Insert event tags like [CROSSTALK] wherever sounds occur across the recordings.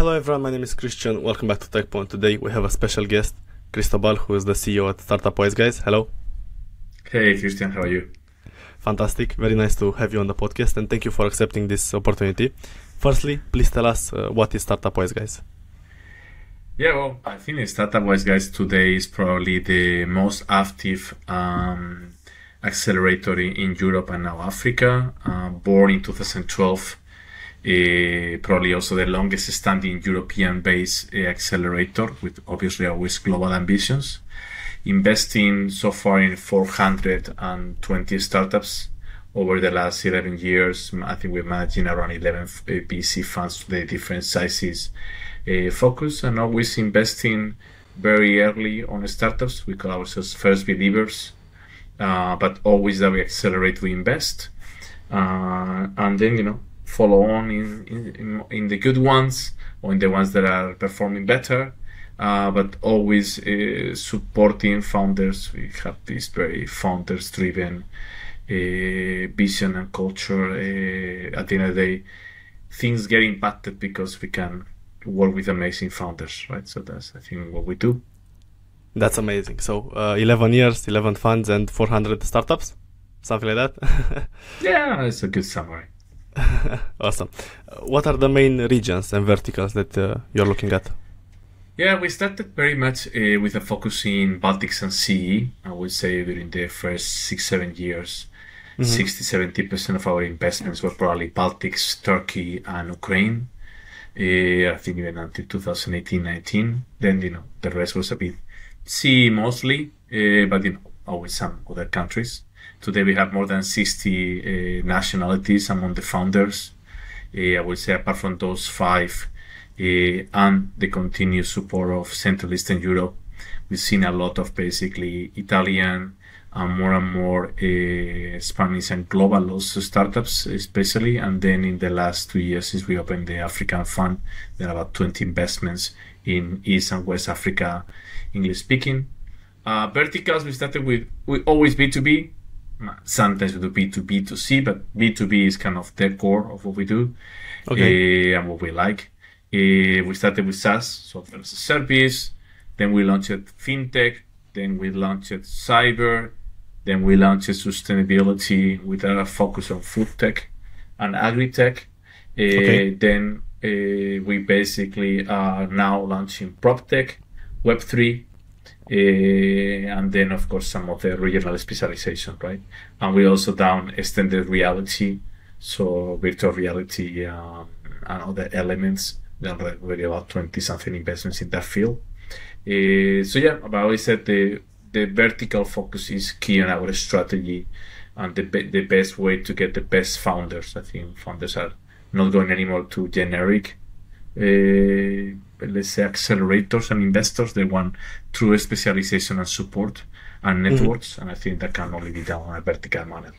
Hello everyone, my name is Christian. Welcome back to Tekpon. Today we have a special guest, Cristobal, who is the CEO at Startup Wise Guys. Hello. Hey Christian, how are you? Fantastic. Very nice to have you on the podcast and thank you for accepting this opportunity. Firstly, please tell us uh, what is Startup Wise Guys? Yeah, well, I think Startup Wise Guys today is probably the most active um, accelerator in, in, Europe and now Africa. Uh, born in 2012 uh, probably also the longest standing European based uh, accelerator with obviously always global ambitions. Investing so far in 420 startups over the last 11 years. I think we're managing around 11 VC funds to the different sizes uh, focus and always investing very early on startups. We call ourselves first believers, uh, but always that we accelerate, we invest. Uh, and then, you know, follow on in, in, in the good ones or in the ones that are performing better. Uh, but always uh, supporting founders. We have this very founders driven uh, vision and culture. Uh, at the end of the day, things get impacted because we can work with amazing founders, right? So that's, I think, what we do. That's amazing. So, uh, 11 years, 11 funds, and 400 startups, something like that. [LAUGHS] yeah, it's a good summary. [LAUGHS] awesome. What are the main regions and verticals that uh, you're looking at? Yeah, we started very much uh, with a focus in Baltics and CEE. I would say during the first six, seven years, mm-hmm. 60, 70% of our investments were probably Baltics, Turkey, and Ukraine. Uh, I think even until 2018, 19. Then, you know, the rest was a bit CEE mostly, uh, but, you know, always some other countries. Today we have more than 60 uh, nationalities among the founders. Uh, I would say apart from those five uh, and the continued support of Central Eastern Europe, we've seen a lot of basically Italian and more and more Spanish and global also startups, especially. And then in the last two years, since we opened the African Fund, there are about 20 investments in East and West Africa, English speaking. Uh, verticals, we started with we always B2B, sometimes we do B2B to C, but B2B is kind of the core of what we do okay. uh, and what we like. Uh, we started with SaaS, software as a service. Then we launched fintech. Then we launched cyber. Then we launched sustainability with a focus on food tech and agri tech. Uh, okay. Then we basically are now launching prop tech, Web3, uh, and then of course some of the regional specialization, right? And we also down extended reality, so virtual reality um, and other elements. There are already about twenty something investments in that field. Uh, so yeah, but I always said the the vertical focus is key in our strategy and the the best way to get the best founders. I think founders are not going anymore to generic. Uh, let's say accelerators and investors. They want true specialization and support and mm-hmm. networks mm-hmm. and i think that can only be done on a vertical model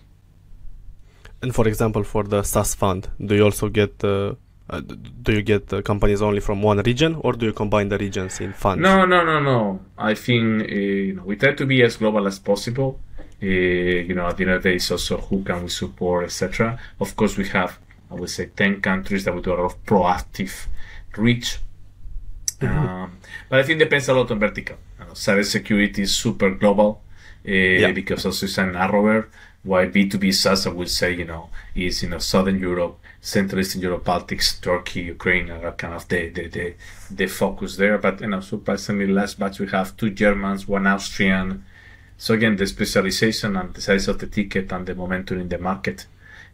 and for example for the SaaS fund do you also get uh, uh, do you get uh, companies only from one region or do you combine the regions in funds? No no no no. I think uh, you know, we try to be as global as possible. Uh, you know at the end of the day it's also who can we support etc of course we have i would say 10 countries that we do a lot of proactive reach But I think it depends a lot on vertical. Know, cybersecurity is super global uh, yeah. because also it's a narrower. While B2B SaaS, I would say, you know, is you know Southern Europe, Central Eastern Europe, Baltics, Turkey, Ukraine are kind of the the, the, the focus there. But you know, surprisingly, last batch we have two Germans, one Austrian. So again, the specialization and the size of the ticket and the momentum in the market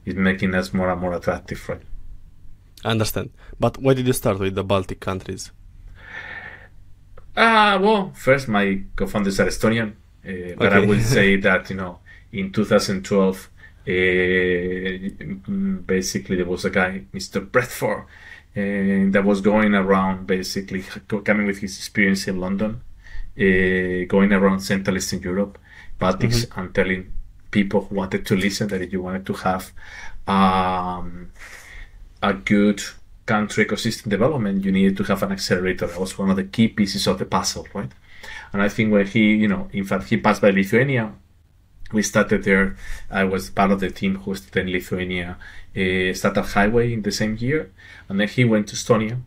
is making us more and more attractive, right? I understand. But why did you start with the Baltic countries? Uh, well, first, my co-founders are Estonian, uh, but okay. I would say [LAUGHS] that, you know, in 2012, uh, basically there was a guy, Mr. Bradford, uh, that was going around basically coming with his experience in London, uh, going around Central Eastern Europe, Baltics, mm-hmm. and telling people who wanted to listen that if you wanted to have um, a good country ecosystem development, you needed to have an accelerator. That was one of the key pieces of the puzzle, right? And I think when he, you know, in fact, he passed by Lithuania. We started there. I was part of the team who started in Lithuania, uh, Startup Highway in the same year. And then he went to Estonia.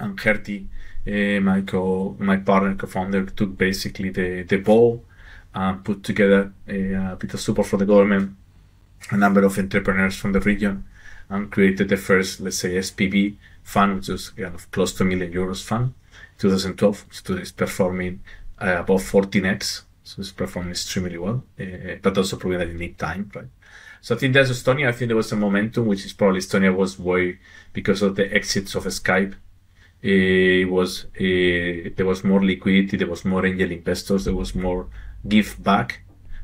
and Herty, uh, my co my partner co-founder took basically the the ball and put together a, a bit of support from the government, a number of entrepreneurs from the region, and created the first, let's say, SPV fund, which was kind of close to a million euros fund, 2012. So it's performing uh, above 14x, so it's performing extremely well, uh, but also proving that you need time, right? So I think that's Estonia. I think there was a momentum, which is probably Estonia was way because of the exits of Skype. It was uh, there was more liquidity, there was more angel investors, there was more give back,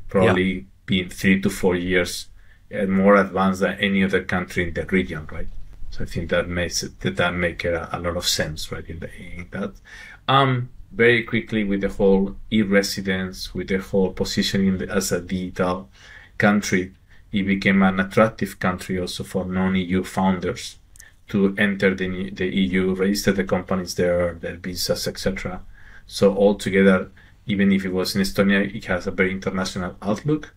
probably yeah. being three to four years and more advanced than any other country in the region, right? So I think that makes it, that, that make a, a, lot of sense, right? In, the, in that, um, very quickly with the whole e-residence, with the whole positioning as a digital country, it became an attractive country also for non-EU founders to enter the, the EU, register the companies there, their visas, etc. So altogether, even if it was in Estonia, it has a very international outlook,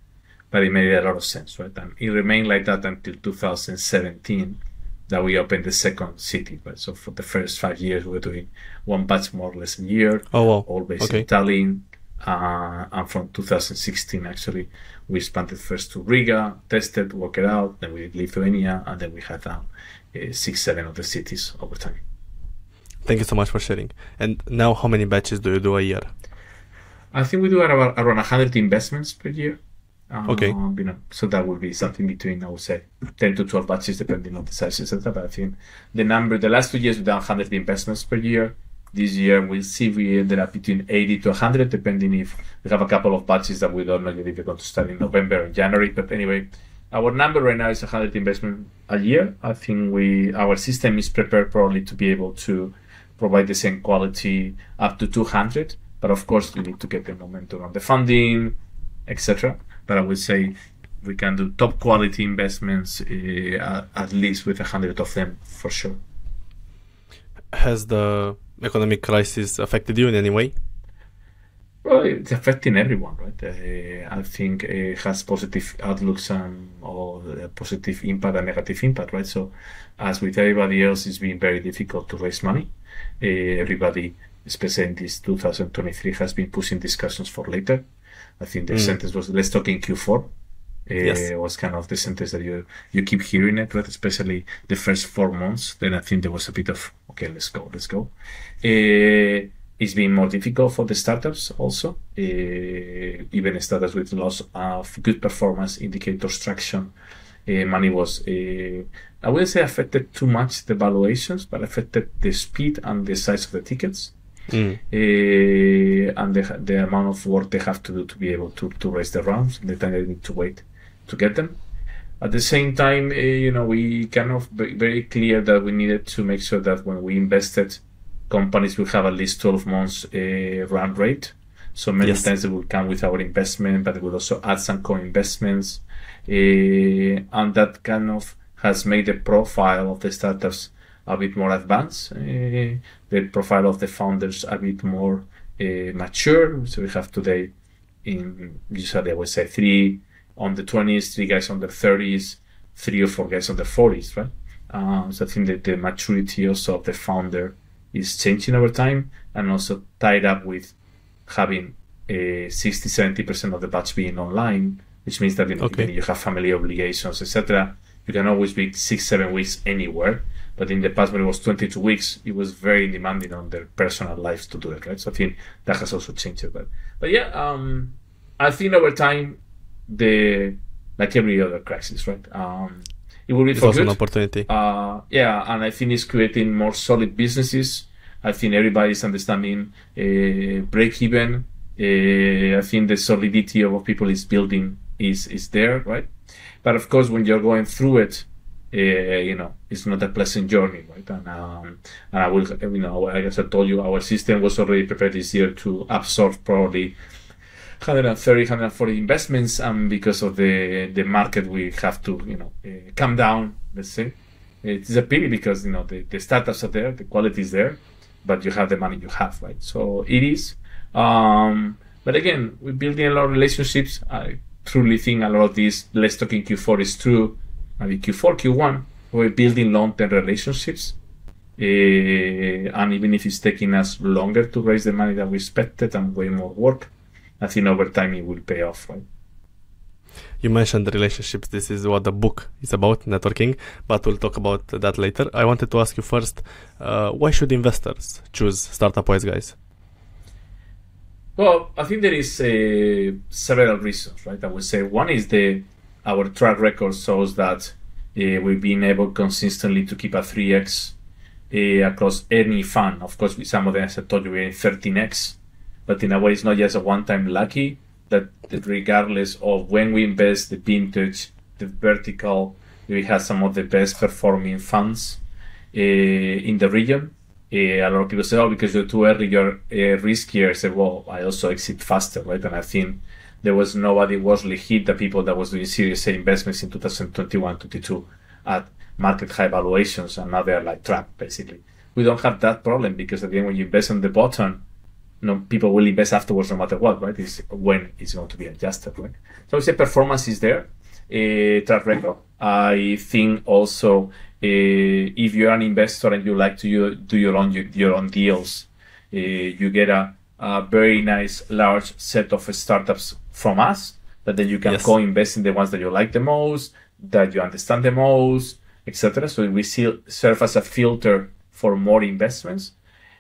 but it made a lot of sense, right? And it remained like that until 2017 that we opened the second city, right? So for the first five years, we were doing one batch more or less a year. Oh, wow. All based okay. in Tallinn. Uh, and from 2016, actually, we expanded first to Riga, tested, worked it out, then we did Lithuania, and then we had uh, six, seven other cities over time. Thank you so much for sharing. And now, how many batches do you do a year? I think we do around, around 100 investments per year. Um, okay. You know, so that would be something between, I would say, 10 to 12 batches, depending on the size, etc. But I think the number, the last two years, we've done 100 investments per year. This year, we'll see we ended up between 80 to 100, depending if we have a couple of batches that we don't know if we're going to start in November or January. But anyway, our number right now is 100 investment a year. I think we our system is prepared probably to be able to provide the same quality up to 200 but of course, we need to get the momentum on the funding, etc. But I would say we can do top quality investments uh, at least with a hundred of them for sure. Has the economic crisis affected you in any way? Well, it's affecting everyone, right? Uh, I think it has positive outlooks and or positive impact and negative impact, right? So, as with everybody else, it's been very difficult to raise money. Uh, everybody especially in this 2023, has been pushing discussions for later. I think the mm. sentence was let's talk in Q4. Uh, yes. was kind of the sentence that you you keep hearing it, right? Especially the first four months. Then I think there was a bit of okay, let's go, let's go. Uh, it's been more difficult for the startups also. Uh, even startups with lots of good performance indicators traction. Uh, money was, uh, I wouldn't say affected too much the valuations, but affected the speed and the size of the tickets mm. uh, and the, the amount of work they have to do to be able to, to raise the rounds, the time they need to wait to get them. At the same time, uh, you know, we kind of very clear that we needed to make sure that when we invested, companies will have at least 12 months uh, run rate. So many yes. times they will come with our investment, but they will also add some co-investments. Uh, and that kind of has made the profile of the startups a bit more advanced. Uh, the profile of the founders a bit more uh, mature. So we have today, in usually I would say three on the 20s, three guys on the 30s, three or four guys on the 40s, right? Uh, so I think that the maturity also of the founder is changing over time and also tied up with having a 60 70% of the batch being online, which means that you, know, okay. you have family obligations, etc. You can always be six, seven weeks anywhere. But in the past, when it was 22 weeks, it was very demanding on their personal lives to do it, right? So I think that has also changed it. But, but yeah, um, I think over time, the like every other crisis, right? Um, it will be it's for also good. an opportunity. Uh, yeah, and I think it's creating more solid businesses. I think everybody's understanding uh, break even. Uh, I think the solidity of what people is building is is there, right? But of course, when you're going through it, you know, it's not a pleasant journey, right? And, um, and I will, you know, as I told you, our system was already prepared this year to absorb probably 130, 140 investments, and because of the the market, we have to, you know, uh, come down. Let's say it's a pity because you know the, the startups are there, the quality is there, but you have the money you have, right? So it is. Um, but again, we're building a lot of relationships. I truly think a lot of this. Let's talk in Q4 is true maybe Q4, Q1, we're building long-term relationships. Uh, and even if it's taking us longer to raise the money than we expected and way more work, I think over time it will pay off, right? You mentioned the relationships. This is what the book is about, networking, but we'll talk about that later. I wanted to ask you first uh, why should investors choose Startup Wise Guys? Well, I think there is uh, several reasons, right? I would say one is the our track record shows that uh, we've been able consistently to keep a 3x uh, across any fund. Of course, with some of them, as I told you, we're in 13x, but in a way, it's not just a one-time lucky. That regardless of when we invest, the vintage, the vertical, we have some of the best performing funds uh, in the region. Uh, a lot of people say, "Oh, because you're too early, you're uh, riskier." I say, "Well, I also exit faster, right?" And I think there was nobody was really hit the people that was doing Series A investments in 2021, 22 at market high valuations, and now they're like trapped basically. We don't have that problem because again, when you invest on the bottom, know, people will invest afterwards no matter what, right? It's when it's going to be adjusted, right? So I say performance is there, uh, track record. I think also uh, if you're an investor and you like to do your own your own deals, uh, you get a, a very nice large set of startups from us that then you can yes. co-invest in the ones that you like the most, that you understand the most, etc. So we see, serve as a filter for more investments.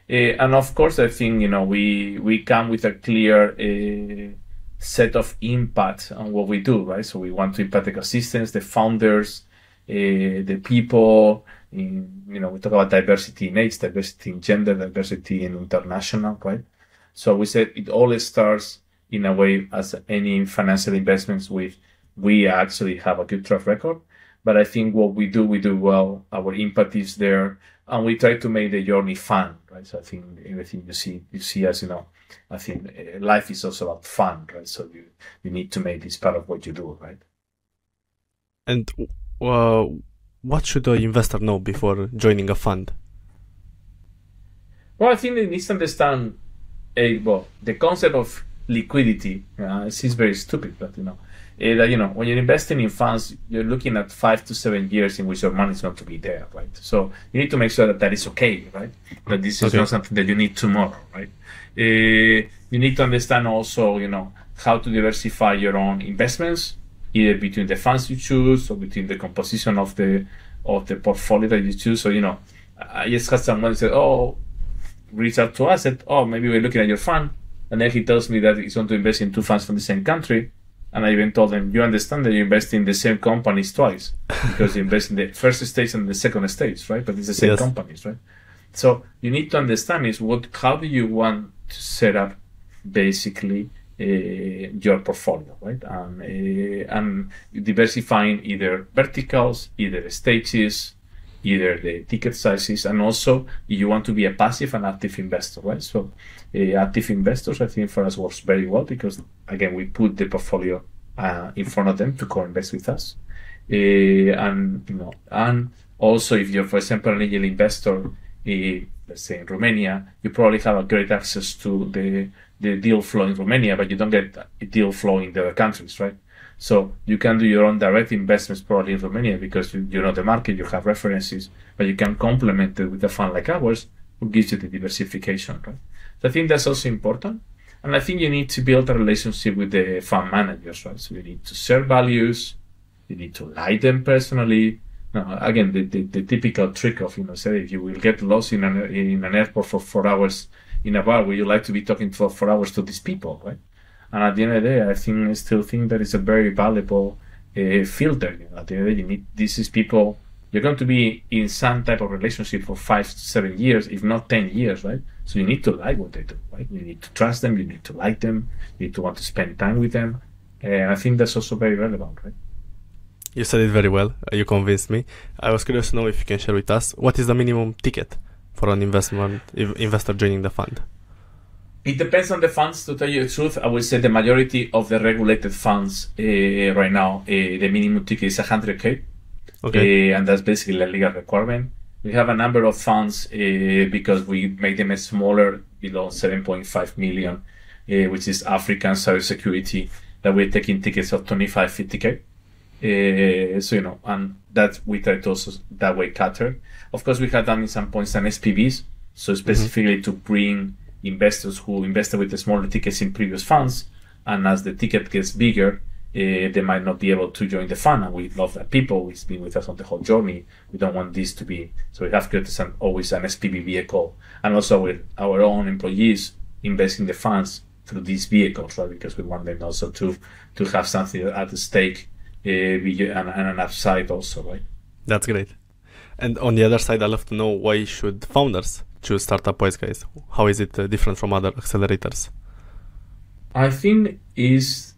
Uh, and of course, I think you know we we come with a clear uh, set of impact on what we do, right? So we want to impact ecosystems, the founders, uh, the people. In, you know, we talk about diversity in age, diversity in gender, diversity in international, right? So we said it all starts in a way as any financial investments with we actually have a good track record but I think what we do, we do well. Our impact is there, and we try to make the journey fun, right? So I think everything you see, you see as you know, I think eh, life is also about fun, right? So you you need to make this part of what you do, right? And uh, what should the investor know before joining a fund? Well, I think they need to understand a well the concept of liquidity. Uh, it seems very stupid, but you know that you know when you're investing in funds you're looking at five to seven years in which your money is not to be there right so you need to make sure that that is okay right that this is okay. not something that you need tomorrow right uh, you need to understand also you know how to diversify your own investments either between the funds you choose or between the composition of the of the portfolio that you choose so you know i just had someone say oh reach out to us said oh maybe we're looking at your fund and then he tells me that he's going to invest in two funds from the same country and I even told him, you understand that you invest in the same companies twice because you invest in the first stage and the second stage, right? But it's the same yes. companies, right? So you need to understand is what, how do you want to set up basically uh, your portfolio, right? And, uh, and diversifying either verticals, either stages, either the ticket sizes, and also you want to be a passive and active investor, right? So uh, active investors, I think for us works very well because again we put the portfolio uh, in front of them to co-invest with us, uh, and you know, and also if you're, for example, an angel investor, let's say in Romania, you probably have a great access to the the deal flow in Romania, but you don't get a deal flow in the other countries, right? So you can do your own direct investments probably in Romania because you, you know the market, you have references, but you can complement it with a fund like ours, who gives you the diversification, right? So I think that's also important. And I think you need to build a relationship with the fund managers, right? So you need to share values, you need to like them personally. Now, again, the, the, the, typical trick of, you know, say if you will get lost in an, in an airport for four hours in a bar, where you like to be talking for four hours to these people, right? And at the end of the day, I think I still think that it's a very valuable uh, filter. You know, at the end of the day, you need, this is people you're going to be in some type of relationship for five seven years, if not 10 years, right? So you need to like what they do, right? You need to trust them, you need to like them, you need to want to spend time with them. And I think that's also very relevant, right? You said it very well. Uh, you convinced me. I was curious to know if you can share with us what is the minimum ticket for an investment investor joining the fund. It depends on the funds. To tell you the truth, I would say the majority of the regulated funds uh, right now, uh, the minimum ticket is 100k. Okay. Uh, and that's basically a legal requirement. We have a number of funds uh, because we make them smaller, below 7.5 million, uh, which is African cybersecurity, that we're taking tickets of 25, 50k. Uh, so you know, and that we try to also that way cater. Of course, we have done in some points an SPVs, so specifically mm-hmm. to bring investors who invested with the smaller tickets in previous funds, and as the ticket gets bigger, uh, they might not be able to join the fund. And we love that people. who's been with us on the whole journey. We don't want this to be so. We have created some, always an SPV vehicle, and also with our own employees investing the funds through these vehicles, right? Because we want them also to to have something at stake uh, and, and an upside also, right? That's great. And on the other side, I love to know why should founders choose Startup guys? How is it uh, different from other accelerators? I think is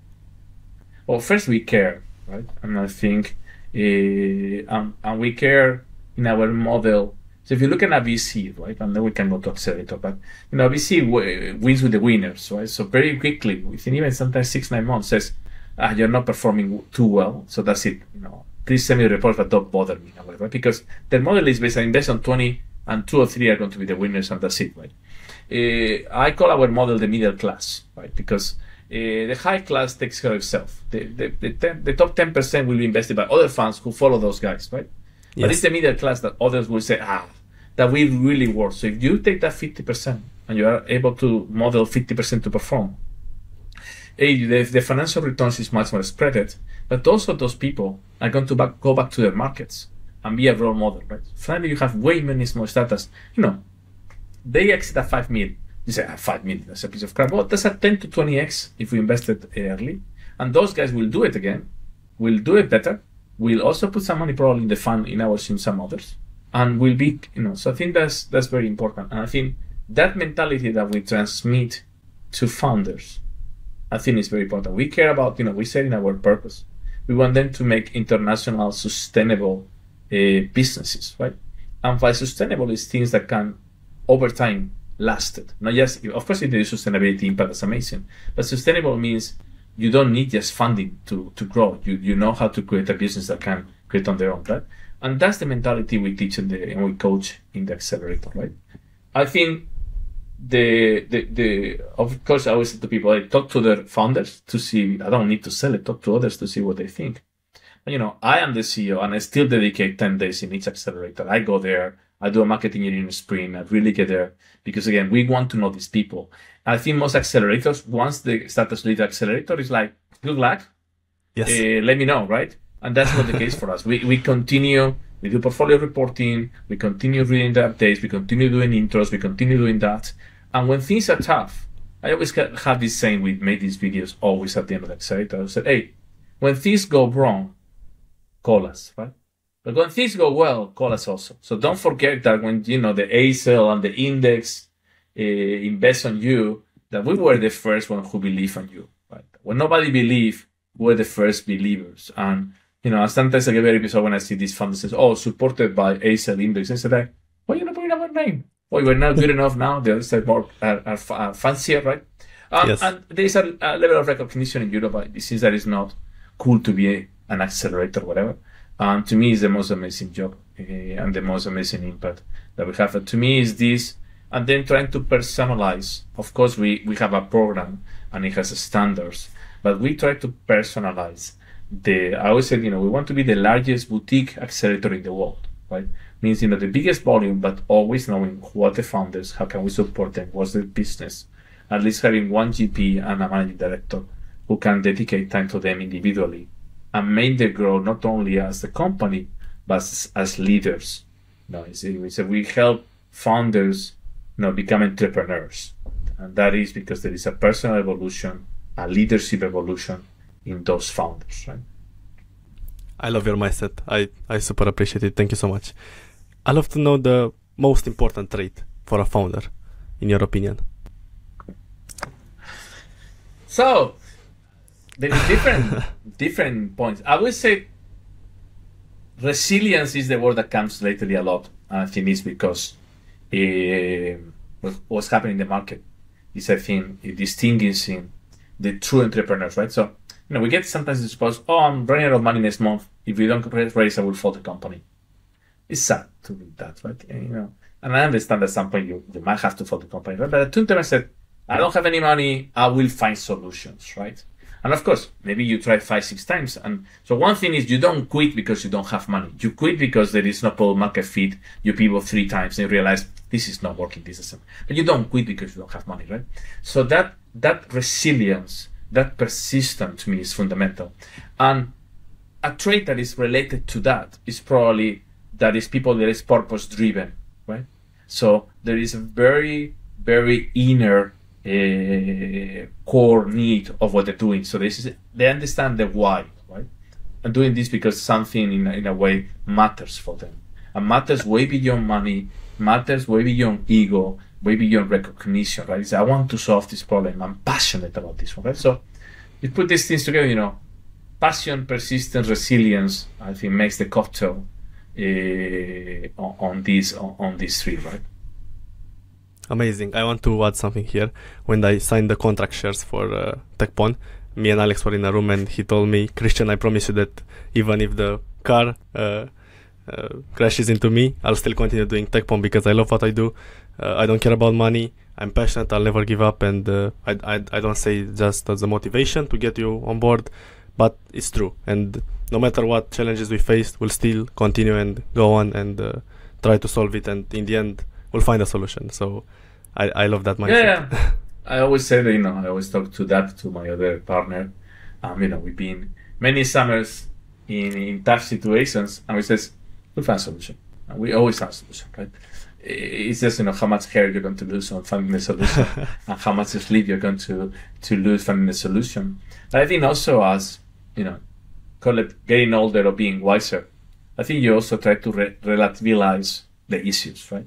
well, first we care, right? And I think uh, um, and we care in our model so if you look at a VC, right, and then we can go to accelerator, but you know, VC w- wins with the winners, right? So very quickly, within even sometimes six nine months, says ah, you're not performing too well, so that's it. You know, please send me the report, but don't bother me, right? Because the model is based on invest on twenty, and two or three are going to be the winners, and that's it, right? Uh, I call our model the middle class, right? Because uh, the high class takes care of itself. The the, the, ten, the top ten percent will be invested by other funds who follow those guys, right? Yes. But it's the middle class that others will say, ah, that will really work. So if you take that 50% and you are able to model 50% to perform, the, the financial returns is much more spread, but also those people are going to back, go back to their markets and be a role model, right? Finally, you have way many small startups. You know, they exit at 5 million. You say, ah, 5 million, that's a piece of crap. Well, that's a 10 to 20x if we invested early. And those guys will do it again, will do it better, We'll also put some money probably in the fund in ours in some others, and we'll be you know. So I think that's that's very important, and I think that mentality that we transmit to founders, I think is very important. We care about you know we said in our purpose, we want them to make international sustainable uh, businesses, right? And by sustainable is things that can over time lasted. Not just of course if is sustainability impact, that's amazing, but sustainable means you don't need just funding to, to grow. You you know how to create a business that can create on their own, right? And that's the mentality we teach in the and we coach in the accelerator, right? I think the the the of course I always say to people, I talk to their founders to see I don't need to sell it, talk to others to see what they think. You know, I am the CEO and I still dedicate 10 days in each accelerator. I go there, I do a marketing engineering sprint, I really get there because again, we want to know these people. I think most accelerators, once the status lead accelerator is like, good luck. Yes. Uh, let me know, right? And that's not the case for us. We, we continue, we do portfolio reporting, we continue reading the updates, we continue doing intros, we continue doing that. And when things are tough, I always have this saying, we made these videos always at the end of the accelerator. I said, hey, when things go wrong, call us, right? But when things go well, call us also. So don't forget that when, you know, the Accel and the index uh, invest on you, that we were the first one who believe on you. Right? When nobody believe, we're the first believers. And you know, sometimes I get very pissed off when I see these funds says, "Oh, supported by Accel Index." I said, like, "Why you not putting our name? Well, we're not good enough now. The other side more are, are, are fancier, right?" Um, yes. And there is a, a, level of recognition in Europe. It seems that it's not cool to be a, an accelerator, whatever. And to me, it's the most amazing job uh, and the most amazing impact that we have. And to me, is this and then trying to personalize. Of course, we, we have a program and it has standards, but we try to personalize the. I always said, you know, we want to be the largest boutique accelerator in the world, right? Means you know the biggest volume, but always knowing what the founders, how can we support them, what's their business. At least having one GP and a managing director who can dedicate time to them individually and make them grow not only as a company but as, as leaders. You know, so we help founders you know, become entrepreneurs. And that is because there is a personal evolution, a leadership evolution in those founders, right? I love your mindset. I, I super appreciate it. Thank you so much. I love to know the most important trait for a founder, in your opinion. So there is different [LAUGHS] different points. I would say resilience is the word that comes lately a lot. I think it's because uh, what's happening in the market is I think distinguishing the true entrepreneurs, right? So you know we get sometimes the suppose, oh, I'm running out of money next month. If we don't raise, I will fold the company. It's sad to read that, right? And, you know, and I understand at some point you, you might have to fold the company, right? But at two I said, I don't have any money. I will find solutions, right? And of course, maybe you try five, six times. And so one thing is you don't quit because you don't have money. You quit because there is no product market fit. You pivot three times and realize this is not working. This isn't. But you don't quit because you don't have money, right? So that that resilience, that persistence to me is fundamental. And a trait that is related to that is probably that is people that is purpose driven, right? So there is a very, very inner uh, core need of what they're doing. So this is they understand the why, right? And doing this because something in in a way matters for them, and matters way beyond money, matters way beyond ego, way beyond recognition, right? It's, I want to solve this problem. I'm passionate about this one, right? So you put these things together, you know, passion, persistence, resilience. I think makes the cocktail uh, on, on this on, on these three, right? Amazing. I want to add something here. When I signed the contract shares for uh, Tekpon, me and Alex were in a room and he told me, Christian, I promise you that even if the car uh, uh, crashes into me, I'll still continue doing Tekpon because I love what I do. Uh, I don't care about money. I'm passionate. I'll never give up. And uh, I, I, I don't say just as a motivation to get you on board, but it's true. And no matter what challenges we face, we'll still continue and go on and uh, try to solve it. And in the end, we'll find a solution. So I, I love that mindset. Yeah, yeah. I always say that, you know, I always talk to that to my other partner. Um, you know, we've been many summers in, in tough situations and we says, we'll find a solution. And we always a solution, right? It's just, you know, how much hair you're going to lose on finding the solution [LAUGHS] and how much sleep you're going to, to lose finding the solution. But I think also as, you know, call it getting older or being wiser, I think you also try to re- relativize the issues, right?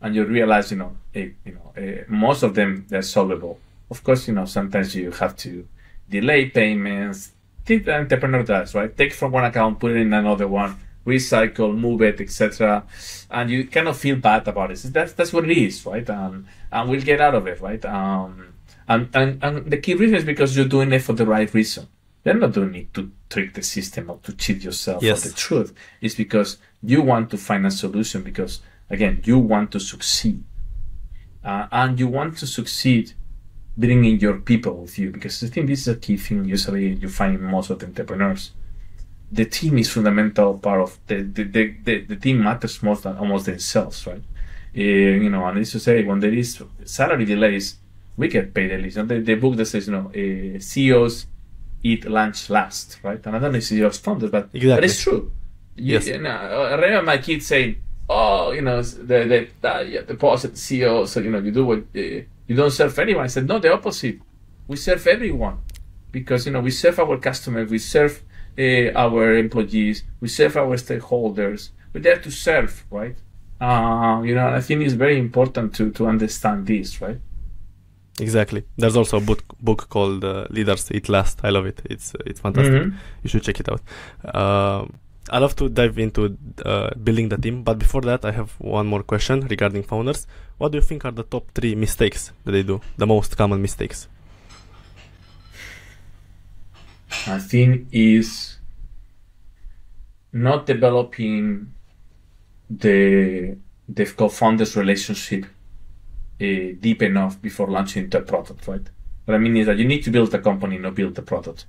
And you realize, you know, you know, most of them they're solvable. Of course, you know, sometimes you have to delay payments. The entrepreneur does, right? Take from one account, put it in another one, recycle, move it, etc. And you kind of feel bad about it. That's that's what it is, right? And and we'll get out of it, right? Um, and, and and the key reason is because you're doing it for the right reason. You're not doing it to trick the system or to cheat yourself yes. the truth. It's because you want to find a solution because Again, you want to succeed. Uh, and you want to succeed bringing your people with you because I think this is a key thing usually you find in most of the entrepreneurs. The team is fundamental part of the, the, the, the, the team matters more than almost themselves, right? Uh, you know, and it's to say when there is salary delays, we get paid at least. And the, the book that says, you know, uh, CEOs eat lunch last, right? And I don't know if CEOs founders, but, exactly. but it's true. You, yes. You know, I remember my kids saying, oh, you know, the the, the yeah, deposit CEO said, you know, you do what uh, you don't serve anyone. I said, no, the opposite. We serve everyone because you know we serve our customers, we serve uh, our employees, we serve our stakeholders. We're there to serve, right? Uh, you know, I think it's very important to to understand this, right? Exactly. There's also a book book called uh, Leaders Eat Last. I love it. It's it's fantastic. Mm-hmm. You should check it out. Um, I love to dive into uh, building the team, but before that, I have one more question regarding founders. What do you think are the top three mistakes that they do, the most common mistakes? I think is not developing the the co-founders relationship uh, deep enough before launching the product, right? What I mean is that you need to build a company, not build the product.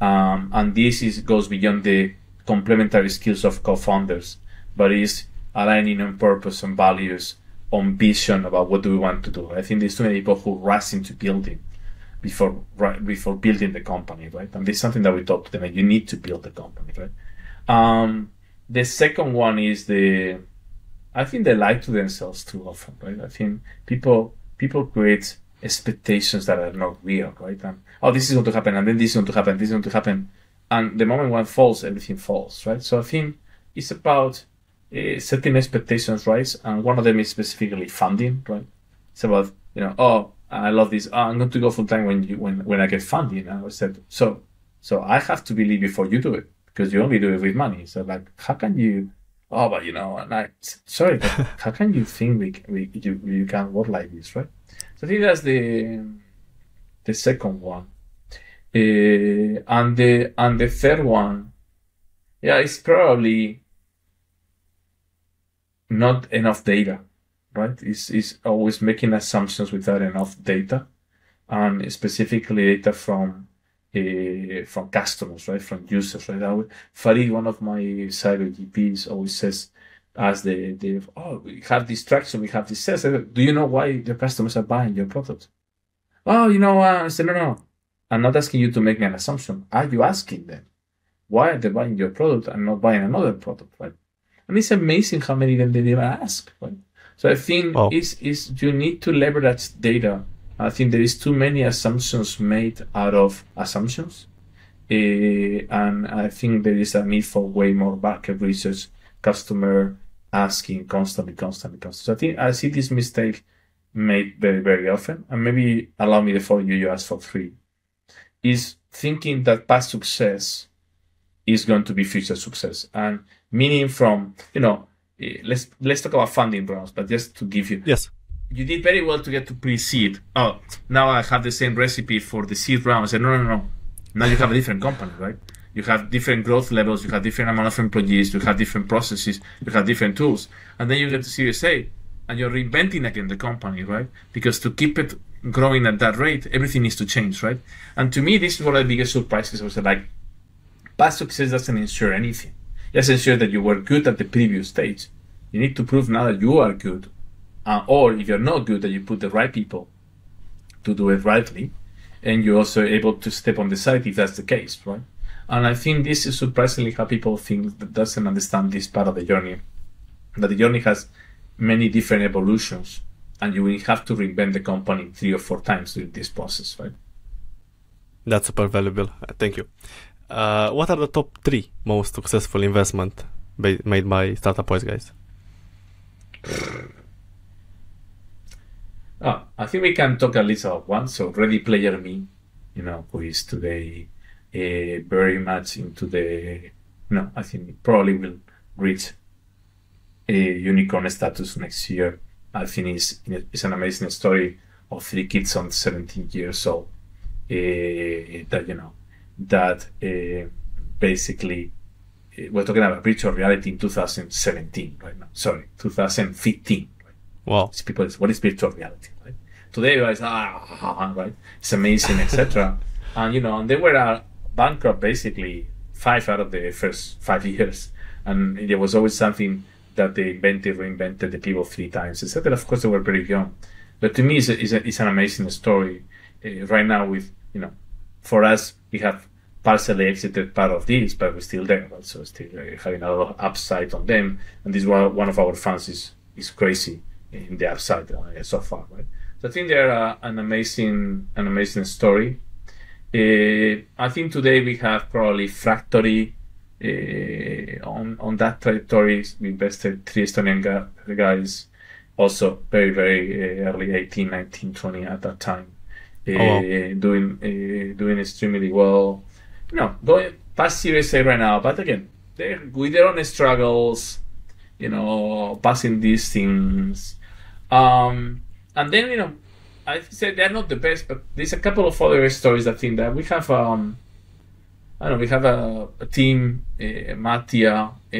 Um, and this is goes beyond the complementary skills of co-founders, but is aligning on purpose and values, on vision about what do we want to do. I think there's too many people who rush into building before right, before building the company, right? And this is something that we talk to them. You need to build the company, right? Um, the second one is the, I think they lie to themselves too often, right? I think people people create expectations that are not real, right? And oh, this is going to happen, and then this is going to happen, this is going to happen, and the moment one falls, everything falls, right? So I think it's about uh, setting expectations, right? And one of them is specifically funding, right? It's about you know, oh, I love this. Oh, I'm going to go full time when you when when I get funding. And I said, so so I have to believe before you do it because you only do it with money. So like, how can you? Oh, but you know, and I sorry, [LAUGHS] how can you think we, we you you can work like this, right? So I think that's the the second one. Uh, and the and the third one, yeah, it's probably not enough data, right? It's, it's always making assumptions without enough data, and specifically data from uh, from customers, right, from users, right. I, Farid, one of my cyber GPs, always says, as the, the oh, we have this traction, we have this sales. Do you know why your customers are buying your product? Oh, you know, uh, I said, no, no, I'm not asking you to make an assumption. Are you asking them why are they buying your product and not buying another product, right? And it's amazing how many of them they even ask, right? So I think oh. is is you need to leverage data. I think there is too many assumptions made out of assumptions, uh, and I think there is a need for way more market research, customer asking constantly, constantly, constantly. So I think I see this mistake made very, very often, and maybe allow me to follow you. You asked for free, is thinking that past success is going to be future success, and meaning from you know eh, let's let's talk about funding rounds, but just to give you yes. You did very well to get to pre-seed. Oh, now I have the same recipe for the seed round. I said, no, no, no. Now you have a different company, right? You have different growth levels, you have different amount of employees, you have different processes, you have different tools. And then you get to Series A and you're reinventing again the company, right? Because to keep it growing at that rate, everything needs to change, right? And to me, this is one of the biggest surprises. Was like, past success doesn't ensure anything. Just ensure that you were good at the previous stage. You need to prove now that you are good, uh, or if you're not good, that you put the right people to do it rightly, and you're also able to step on the side if that's the case, right? And I think this is surprisingly how people think that doesn't understand this part of the journey. That the journey has many different evolutions, and you will have to reinvent the company three or four times during this process, right? That's super valuable. Uh, thank you. Uh, what are the top three most successful investment ba- made by Startup Wise guys? Oh, I think we can talk a little about one. So, Ready Player Me, you know, who is today uh, very much into the, no, I think probably will reach a unicorn status next year. I think it's, it's an amazing story of three kids on 17 years old uh, that, you know, that uh, basically uh, we're talking about virtual reality in 2017 right now. Sorry, 2015. Right? Wow. It's people, what is virtual reality? Right? Today, ah, right? It's amazing, etc. [LAUGHS] and you know, and they were uh, bankrupt basically five out of the first five years, and there was always something that they invented, reinvented the people three times, etc. Of course, they were very young, but to me, it's, a, it's, a, it's an amazing story. Uh, right now, with you know, for us, we have partially exited part of this, but we're still there. Also, still uh, having a lot of upside on them. And this one, one of our fans is, is crazy in the upside uh, so far, right? So I think they're uh, an amazing, an amazing story. I think today we have probably Fractory uh, on on that trajectory. We invested three Estonian guys, also very very uh, early 18, 19, 20 at that time, oh, wow. doing doing extremely well no, going past Series A right now, but again, they're with their own struggles, you know, passing these things. Um, and then, you know, I said they're not the best, but there's a couple of other stories I think that we have. Um, I don't know. We have a, a team, uh, Mattia, uh,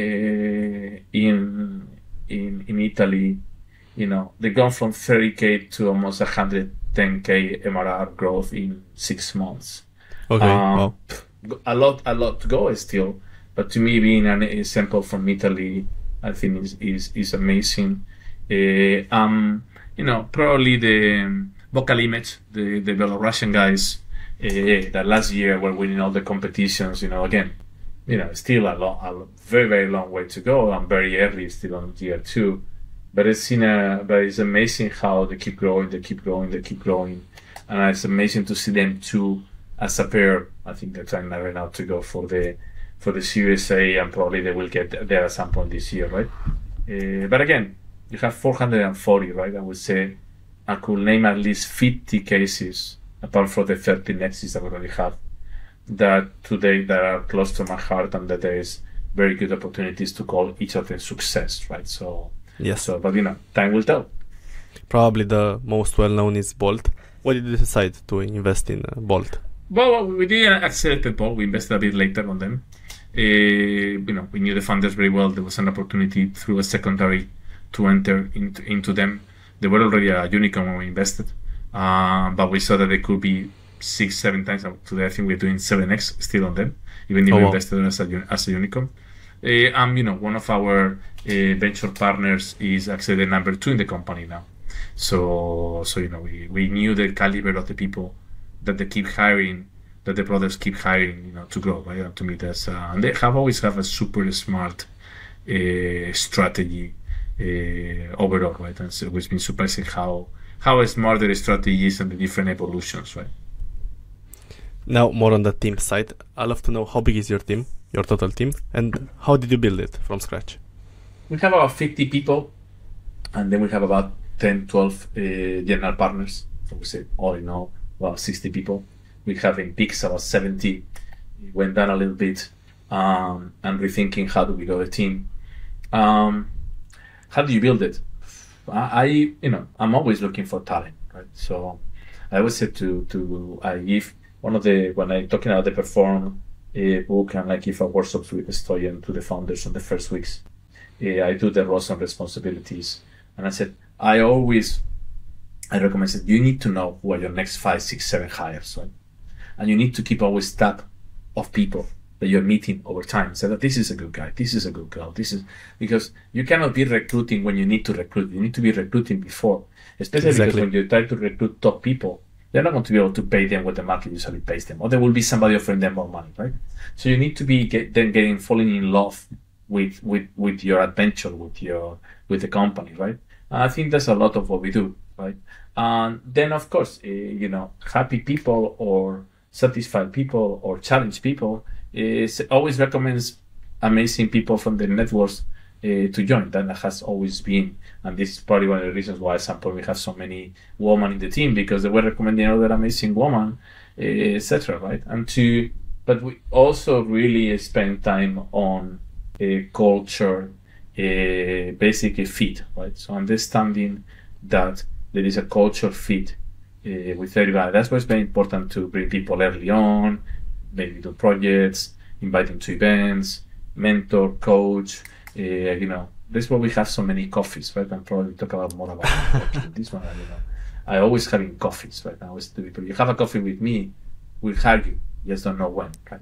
in in in Italy. You know, they gone from 30k to almost 110k MRR growth in six months. Okay. Um, well a lot, a lot to go still. But to me, being an example from Italy, I think is is, is amazing. Uh, um, you know, probably the um, Vocal Image, the the Belarusian guys uh, that last year were winning all the competitions. You know, again, you know, still a a very very long way to go. I'm very early, still on year two, but it's in a, but it's amazing how they keep growing, they keep growing, they keep growing, and it's amazing to see them too as a pair, I think they're trying right now to go for the for the Series A, and probably they will get there at some point this year, right? Uh, but again, you have 440, right? I would say I could name at least 50 cases, apart from the 30 nexus that we already have, that today that are close to my heart, and that there is very good opportunities to call each of them success, right? So yes, so but you know, time will tell. Probably the most well known is Bolt. Why did you decide to invest in uh, Bolt? Well, we did an accelerated Bolt. We invested a bit later on them. Uh, you know, we knew the funders very well. There was an opportunity through a secondary to enter into, into them. They were already a unicorn when we invested, uh, but we saw that they could be six, seven times. Today, I think we're doing 7x still on them, even if oh, we invested as a, as a unicorn. Uh, um, you know, one of our uh, venture partners is actually the number two in the company now. So, so you know, we, we knew the caliber of the people that they keep hiring, that the brothers keep hiring, you know, to grow. Right? And to me, that's uh, and they have always have a super smart uh, strategy uh, overall, right? And so it's been surprising how how smart their strategy is and the different evolutions, right? Now, more on the team side, I'd love to know how big is your team, your total team, and how did you build it from scratch? We have about 50 people, and then we have about 10, 12 uh, general partners. So we say all in all, about 60 people. We have in peaks about 70. It went down a little bit, um, and rethinking how do we grow a team. Um, how do you build it? I, you know, I'm always looking for talent, right? So I always say to to I give one of the when I talking about the perform a book and like give a workshops with Stoyan to the founders on the first weeks. Uh, I do the roles and responsibilities, and I said I always I recommend that you need to know who are your next five, six, seven hires, right? And you need to keep always tab of people that you're meeting over time. Say that this is a good guy, this is a good girl, this is because you cannot be recruiting when you need to recruit. You need to be recruiting before, especially exactly. because when you try to recruit top people, they're not going to be able to pay them what the market usually pays them, or there will be somebody offering them more money, right? So you need to be get, then getting falling in love with with with your adventure, with your with the company, right? And I think that's a lot of what we do, right? And then of course, uh, you know, happy people or satisfied people or challenged people is always recommends amazing people from the networks uh, to join. That has always been, and this is probably one of the reasons why at some point we have so many women in the team because they were recommending other amazing women, etc. Right, and to, but we also really spend time on a culture, a basic fit, right? So understanding that there is a culture fit uh, with everybody. That's why it's very important to bring people early on maybe do projects, invite them to events, mentor, coach. Uh, you know, that's why we have so many coffees, right? And probably talk about more about [LAUGHS] this one. You know, I always having coffees, right? I always do people. You have a coffee with me, we'll hire you. You just don't know when, right?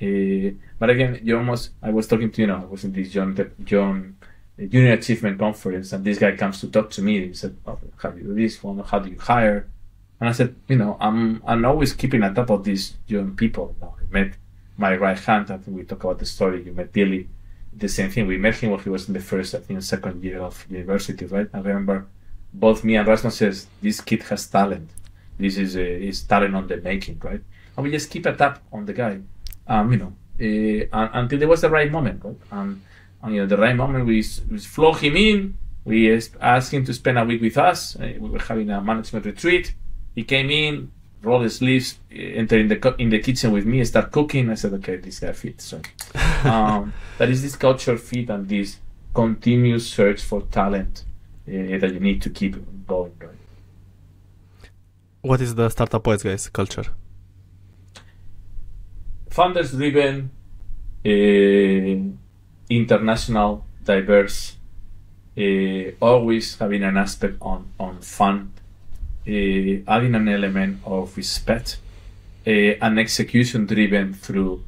Uh, but again, you almost. I was talking to you know, I was in this John John uh, Junior Achievement Conference, and this guy comes to talk to me. He said, oh, "How do you do this one? How do you hire?" And I said, you know, I'm I'm always keeping on top of these young people. You know, I met my right hand. I think we talk about the story. You met Billy. The same thing. We met him when he was in the first, I think, second year of university, right? I remember both me and Rasmus says this kid has talent. This is a, is talent on the making, right? And we just keep a tap on the guy, um, you know, uh, until there was the right moment, right? And, and you know, the right moment we, we flow him in. We asked him to spend a week with us. Uh, we were having a management retreat he came in, rolled his sleeves, entered in the in the kitchen with me, start cooking. I said, okay, this guy fits. So [LAUGHS] um, that is this culture fit and this continuous search for talent uh, that you need to keep going. Right? What is the Startup Wise Guys culture? Founders driven, uh, international, diverse, uh, always having an aspect on on fun adding an element of respect and execution driven through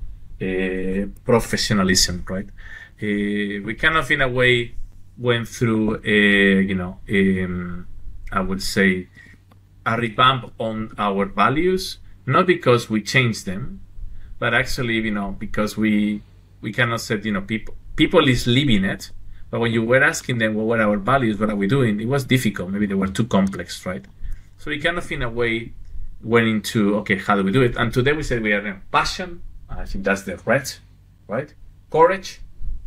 professionalism, right? we kind of, in a way, went through, you know, um, I would say, a revamp on our values, not because we changed them, but actually, you know, because we we cannot say, you know, people people is living it. But when you were asking them, what are our values? What are we doing? It was difficult. Maybe they were too complex, right? So we kind of, in a way, went into okay, how do we do it? And today we said we are in passion. I think that's the red, right? Courage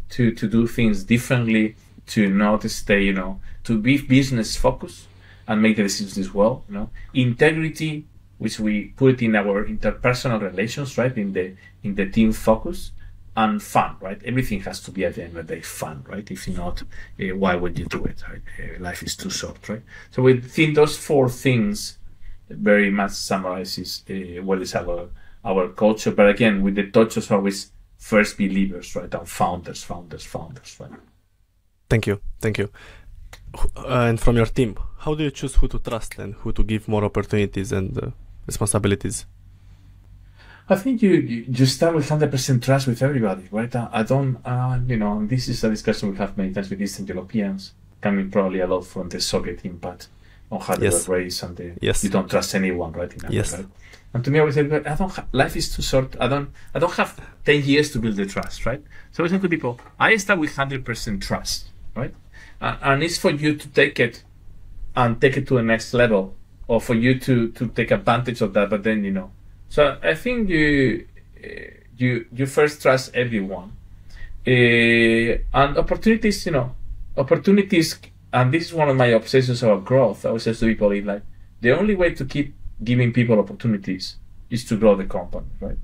to to do things differently, to not stay, you know, to be business focused and make the decisions well. You know, integrity, which we put in our interpersonal relations, right? In the in the team focus, and fun, right? Everything has to be at the end of the day fun, right? If not, uh, why would you do it? Right? Uh, life is too short, right? So we think those four things very much summarizes uh, what is our our culture. But again, with the touch of always first believers, right? And founders, founders, founders, right? Thank you, thank you. Uh, and from your team, how do you choose who to trust and who to give more opportunities and uh, responsibilities? I think you, you, you start with 100% trust with everybody, right? I, I don't, uh, you know, this is a discussion we have many times with Eastern Europeans, coming probably a lot from the Soviet impact on how they Yes. were raised and the, Yes. you don't trust anyone, right? In Yes. right? And to me, I always say, "Look, I don't. Ha- life is too short. I don't. I don't have ten years to build the trust, right? So I say to people, I start with hundred percent trust, right? Uh, and it's for you to take it and take it to the next level, or for you to to take advantage of that. But then you know, so I think you you you first trust everyone, uh, and opportunities. You know, opportunities, and this is one of my obsessions about growth. I always say to people, like the only way to keep giving people opportunities is to grow the company, right?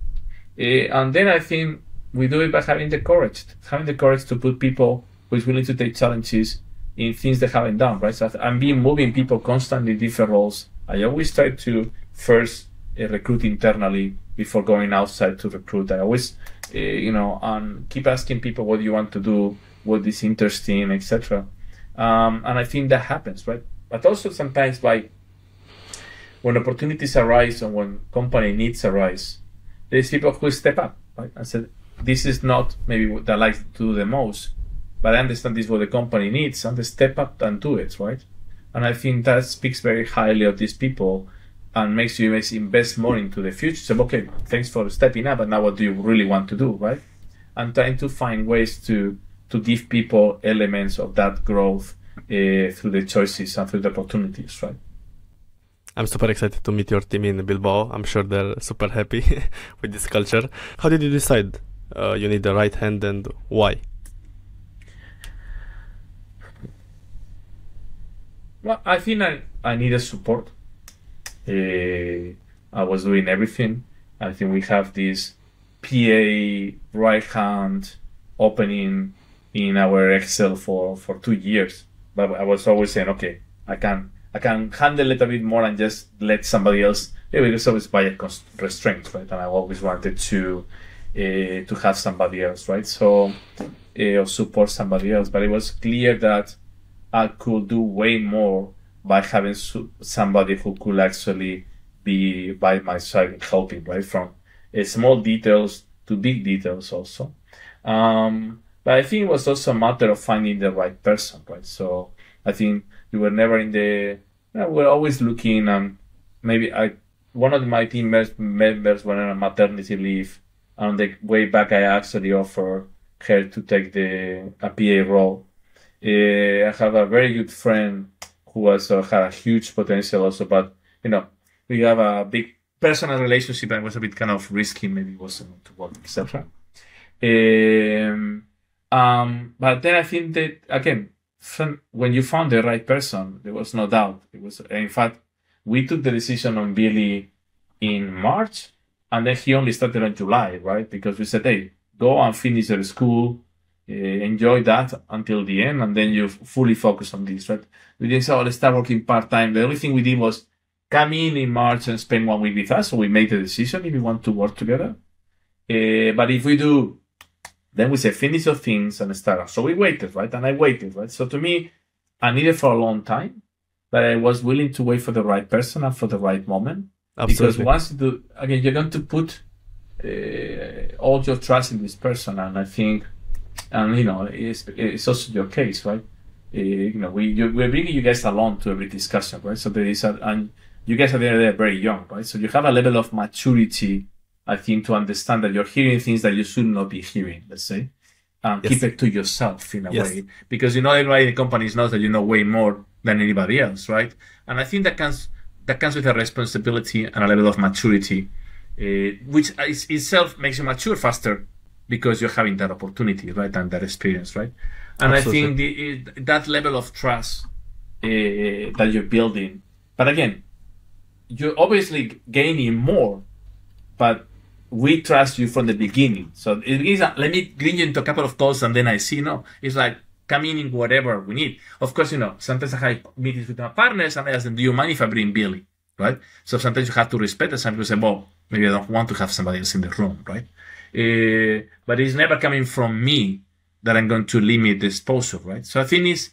Uh, and then I think we do it by having the courage, having the courage to put people who is willing to take challenges in things they haven't done, right? So I'm being moving people constantly different roles. I always try to first recruit internally before going outside to recruit. I always, uh, you know, and keep asking people what you want to do, what is interesting, etc. Um, and I think that happens, right? But also sometimes by when opportunities arise and when company needs arise, there's people who step up, right? And said, this is not maybe what I like to do the most, but I understand this is what the company needs, and they step up and do it, right? And I think that speaks very highly of these people and makes you invest more into the future. So, okay, thanks for stepping up, and now what do you really want to do, right? And trying to find ways to to give people elements of that growth uh, through the choices and through the opportunities, right? I'm super excited to meet your team in Bilbao. I'm sure they're super happy [LAUGHS] with this culture. How did you decide uh, you need the right hand and why? Well, I think I, I needed support. Uh, I was doing everything. I think we have this PA right hand opening in our Excel for, for two years. But I was always saying, okay, I can I can handle it a bit more and just let somebody else. Yeah, because always by a const- restraint, right? And I always wanted to uh, to have somebody else, right? So uh, or support somebody else. But it was clear that I could do way more by having somebody who could actually be by my side helping, right? From uh, small details to big details also. Um, but I think it was also a matter of finding the right person, right? So I think we were never in the, you know, we're always looking, um, maybe I, one of my team members, went on maternity leave. On the way back, I actually offered her to take the a PA role. Uh, I have a very good friend who also had a huge potential also, but you know, we have a big personal relationship it was a bit kind of risky, maybe it wasn't to work, etc. Um, um, but then I think that again, when you found the right person, there was no doubt. It was, in fact, we took the decision on Billy in March, and then he only started in July, right? Because we said, hey, go and finish your school, uh, enjoy that until the end, and then you fully focus on this, right? We didn't say, oh, start working part time. The only thing we did was come in in March and spend one week with us. So we made the decision if we want to work together. Uh, but if we do, then we say finish your things and start. So we waited, right? And I waited, right? So to me, I needed for a long time, but I was willing to wait for the right person and for the right moment. Absolutely. Because once you do, again, you're going to put uh, all your trust in this person, and I think, and you know, it's, it's also your case, right? Uh, you know, we you, we're bringing you guys along to every discussion, right? So there is a, and you guys are there, very young, right? So you have a level of maturity, I think, to understand that you're hearing things that you should not be hearing. Let's say, and Yes. keep it to yourself in a Yes. way, because you know everybody in the companies knows that you know way more than anybody else, right? And I think that comes that comes with a responsibility and a level of maturity, uh, which is, itself makes you mature faster because you're having that opportunity, right, and that experience, right? And I think the, it, that level of trust uh, that you're building, but again, you're obviously gaining more, but we trust you from the beginning. So it is, a, let me bring you into a couple of calls and then I see, no, it's like coming in whatever we need. Of course, you know, sometimes I have meetings with my partners and I ask them, do you mind if I bring Billy? Right? So sometimes you have to respect it. Sometimes you say, well, maybe I don't want to have somebody else in the room, right? Uh, but it's never coming from me that I'm going to limit the exposure, right? So I think it's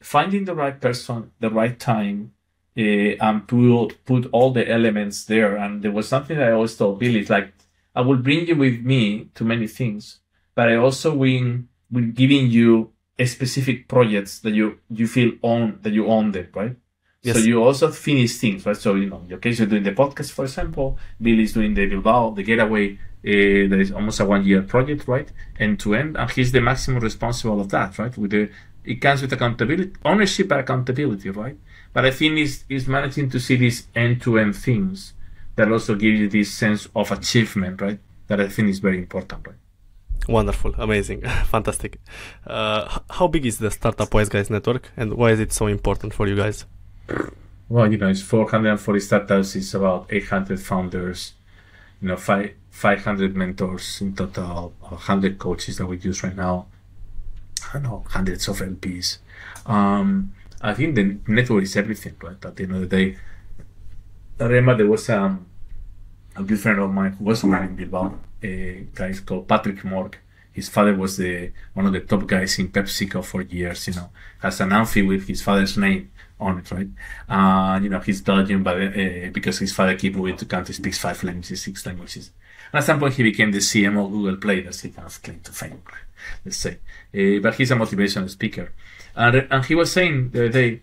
finding the right person, the right time, uh, and put put all the elements there. And there was something that I always told Billy, it's like I will bring you with me to many things, but I also will, will giving you a specific projects that you, you feel own, that you own them, right? Yes. So you also finish things, right? So, you know, in your case, you're doing the podcast, for example. Bill is doing the Bilbao, the getaway. Uh, that is almost a one year project, right? End to end. And he's the maximum responsible of that, right? With the, it comes with accountability, ownership and accountability, right? But I think is is managing to see these end to end things that also give you this sense of achievement, right? That I think is very important, right? Wonderful, amazing, [LAUGHS] fantastic. Uh, how big is the Startup Wise Guys network, and why is it so important for you guys? Well, you know, it's 440 startups. It's about 800 founders. You know, five 500 mentors in total. 100 coaches that we use right now. I don't know, hundreds of LPs. Um, I think the network is everything, right? At the end of the day, I remember there was um, a good friend of mine who was running Bilbao, a guy called Patrick Mork. His father was the one of the top guys in PepsiCo for years. You know, has an amphi with his father's name on it, right? Uh, you know, he's Belgian, but uh, because his father keep moving to country, speaks five languages, six languages. And at some point, he became the CMO of Google Play. That's he kind of claim to fame, let's say. Uh, but he's a motivational speaker, and and he was saying the other day,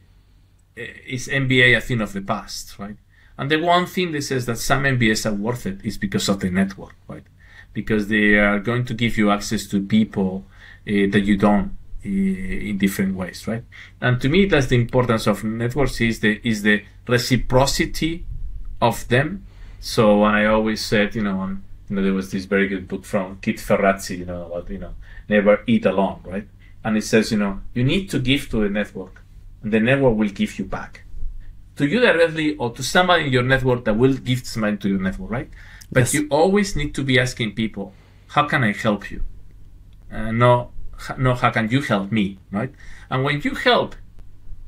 uh, is MBA a thing of the past, right? And the one thing that says that some MBAs are worth it is because of the network, right? Because they are going to give you access to people uh, that you don't uh, in different ways, right? And to me, that's the importance of networks is the is the reciprocity of them. So I always said, you know, um, you know, there was this very good book from Keith Ferrazzi, you know, about you know, never eat alone, right? And it says, you know, you need to give to the network, and the network will give you back to you directly or to somebody in your network that will give somebody to your network, right? But yes. you always need to be asking people, how can I help you? Uh, no, no, how can you help me, right? And when you help,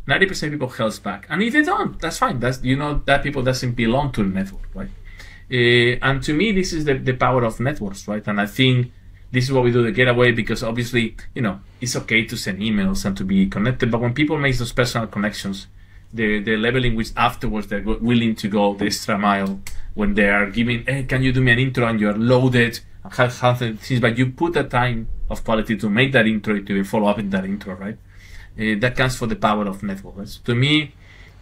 90% of people helps back. And if they don't, that's fine. That's, you know, that people doesn't belong to the network, right? Uh, and to me, this is the, the power of networks, right? And I think this is what we do the getaway because obviously, you know, it's okay to send emails and to be connected. But when people make those personal connections, the the level in which afterwards they're willing to go the extra mile when they are giving, hey, can you do me an intro and you're loaded, have things, but you put the time of quality to make that intro to follow up in that intro, right? Uh, that counts for the power of networks. To me,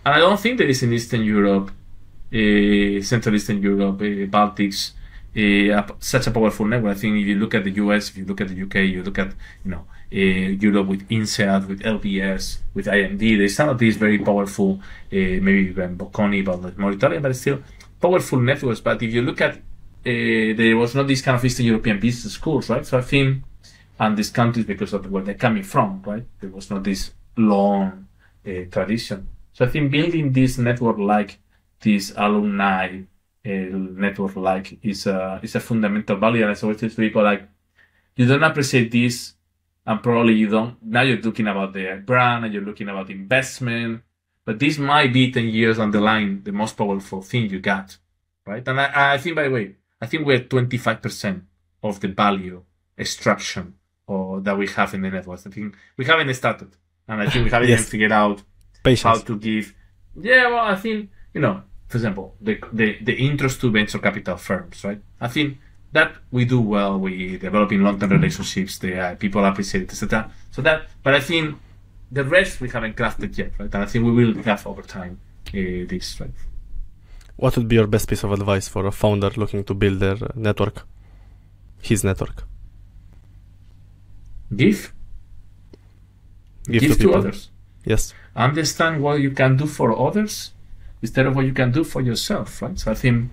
and I don't think there is in Eastern Europe, Central Eastern Europe, uh, Baltics, uh, such a powerful network. I think if you look at the US, if you look at the UK, you look at you know Europe with INSEAD, with LBS, with IMD. There's some of these very powerful, maybe even Bocconi, but more Italian, but still powerful networks. But if you look at, uh, there was not this kind of Eastern European business schools, right? So I think, and these countries, because of where they're coming from, right? There was not this long uh, tradition. So I think building this network like this alumni uh, network like is a, is a fundamental value. And I always tell people like, you don't appreciate this and probably you don't now you're looking about the brand and you're looking about investment but this might be 10 years on the line the most powerful thing you got right and i, I think by the way i think we're 25% of the value extraction or that we have in the network i think we haven't started and i think we haven't [LAUGHS] yes. even figured out Patience. how to give yeah well i think you know for example the, the the interest to venture capital firms right i think that we do well. We developing long-term relationships. The uh, people appreciate it, etc. So that, but I think the rest we haven't crafted yet, right? And I think we will have over time uh, this, right? What would be your best piece of advice for a founder looking to build their network, his network? Give. Give, Give to, to others. Yes. Understand what you can do for others instead of what you can do for yourself, right? So I think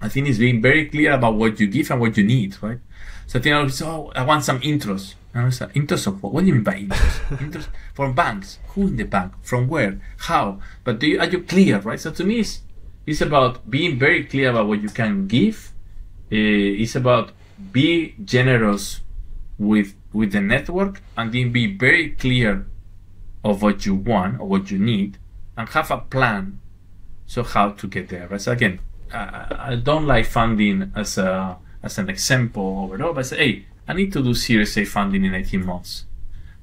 I think it's being very clear about what you give and what you need, right? So I think I was, oh, I want some intros. And I like, intros of what? What do you mean by intros? [LAUGHS] intros from banks. Who in the bank? From where? How? But you, are you clear, right? So to me, it's, it's about being very clear about what you can give. Uh, it's about be generous with with the network and then be very clear of what you want or what you need and have a plan so how to get there right so again I don't like funding as a as an example overall, but I say, hey, I need to do Series A funding in 18 months.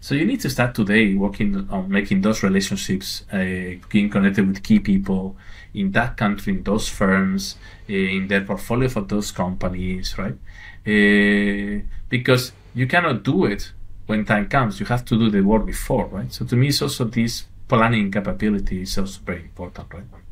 So you need to start today working on making those relationships, uh, being connected with key people in that country, in those firms, uh, in their portfolio for those companies, right? Uh, because you cannot do it when time comes. You have to do the work before, right? So to me, it's also this planning capability is also very important, right?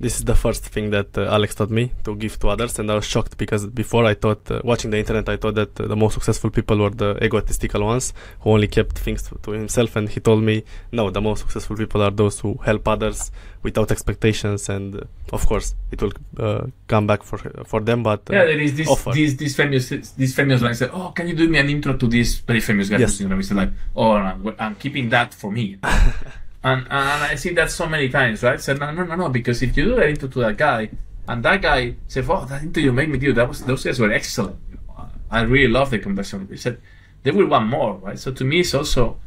This is the first thing that uh, Alex taught me to give to others, and I was shocked because before I thought, uh, watching the internet, I thought that uh, the most successful people were the egotistical ones who only kept things to, to, himself, and he told me, no, the most successful people are those who help others without expectations, and uh, of course, it will uh, come back for for them. But uh, yeah, there is this offer. this this famous this famous line said, oh, can you do me an intro to this very famous guy? Yes. You know, like, oh, I'm, I'm keeping that for me. [LAUGHS] And, and I see that so many times, right? Said, no, no, no, no, because if you do that into to that guy, and that guy said, oh, that interview made me do, that was, those guys were excellent. I really love the conversation. He said, they will want more, right? So to me, it's also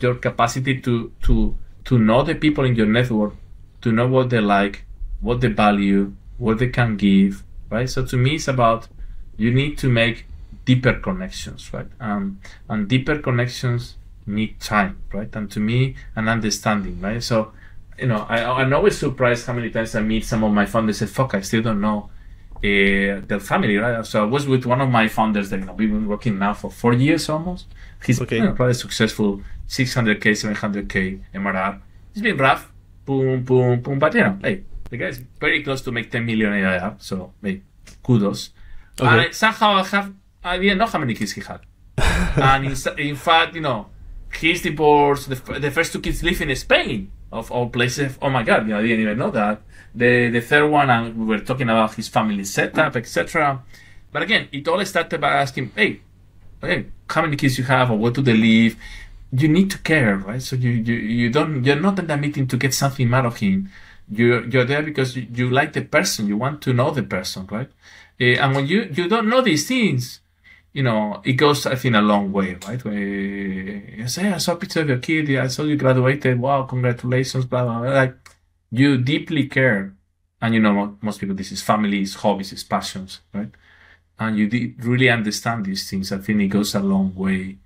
your capacity to, to, to know the people in your network, to know what they like, what they value, what they can give, right? So to me, it's about you need to make deeper connections, right? Um, and deeper connections need time, right? And to me, an understanding, right? So, you know, I, I'm always surprised how many times I meet some of my founders say, fuck, I still don't know uh, their family, right? So I was with one of my founders that, you know, we've been working now for four years almost. He's okay. you know, probably successful, 600K, 700K MRR. It's been rough, boom, boom, boom. But, you know, hey, the guy's very close to make 10 million ARR. So, hey, kudos. Okay. And I, somehow I have, I didn't know how many kids he had. [LAUGHS] and in, in fact, you know, he's divorced. The, the first two kids live in Spain, of all places. Oh my God, you know, I didn't even know that. The the third one, and we were talking about his family setup, etc. But again, it all started by asking, hey, okay, how many kids you have, or what do they live? You need to care, right? So you you, you don't you're not in that meeting to get something out of him. You're you're there because you, you like the person. You want to know the person, right? Uh, and when you you don't know these things, you know, it goes, I think, a long way, right? Where you say, I saw a picture of your kid, I saw you graduated, wow, congratulations, blah, blah, blah. Like, you deeply care. And you know, most people, this is families, hobbies, is passions, right? And you really understand these things. I think it goes a long way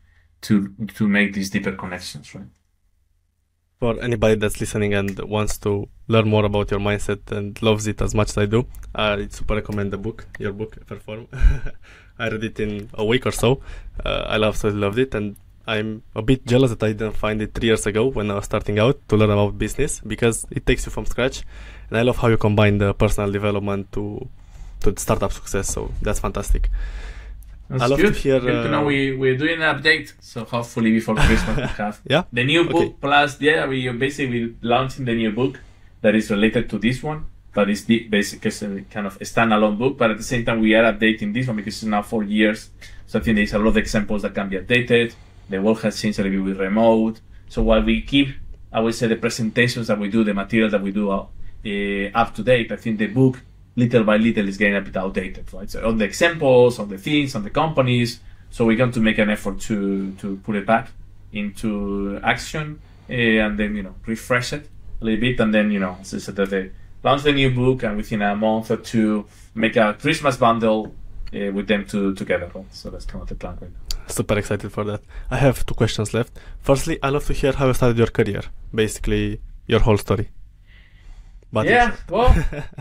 to, to make these deeper connections, right? For anybody that's listening and wants to learn more about your mindset and loves it as much as I do, uh, I super recommend the book, your book, Perform. [LAUGHS] I read it in a week or so. Uh, I absolutely loved it, and I'm a bit jealous that I didn't find it three years ago when I was starting out to learn about business because it takes you from scratch. And I love how you combine the personal development to to startup success. So that's fantastic. That's I love good. to hear. To know uh, we we're doing an update, so hopefully before Christmas we have [LAUGHS] yeah the new book okay. plus yeah we are basically launching the new book that is related to this one but it's the basically kind of a standalone book. But at the same time, we are updating this one because it's now four years. So I think there's a lot of examples that can be updated. The world has changed a little bit with remote. So while we keep, I would say, the presentations that we do, the material that we do uh, up to date, I think the book, little by little, is getting a bit outdated, right? So on the examples, on the things, on the companies. So we're going to make an effort to to put it back into action uh, and then you know refresh it a little bit, and then you know, so that the launch the new book and within a month or two make a Christmas bundle uh, with them two together. So that's kind of the plan right now. Super excited for that. I have two questions left. Firstly, I love to hear how you started your career, basically your whole story. But yeah, well,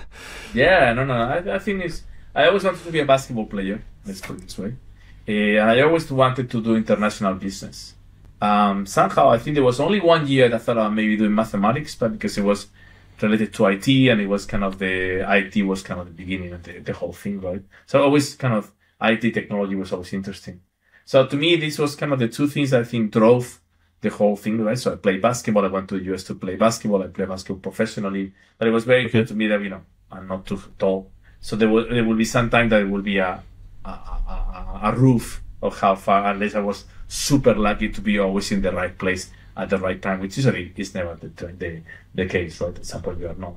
[LAUGHS] yeah, no, no, I, I think it's. I always wanted to be a basketball player. Let's put it this way. Uh, and I always wanted to do international business. Um, somehow, I think there was only one year that I thought about maybe doing mathematics, but because it was related to IT, and it was kind of the IT was kind of the beginning of the, the whole thing, right? So always kind of IT technology was always interesting. So to me, this was kind of the two things I think drove the whole thing, right? So I played basketball. I went to the US to play basketball. I play basketball professionally, but it was very okay. to me that you know I'm not too tall, so there will there will be some time that it will be a a, a, a roof of how far, unless I was super lucky to be always in the right place at the right time, which usually is never the, the, the case, right? At some point you are not.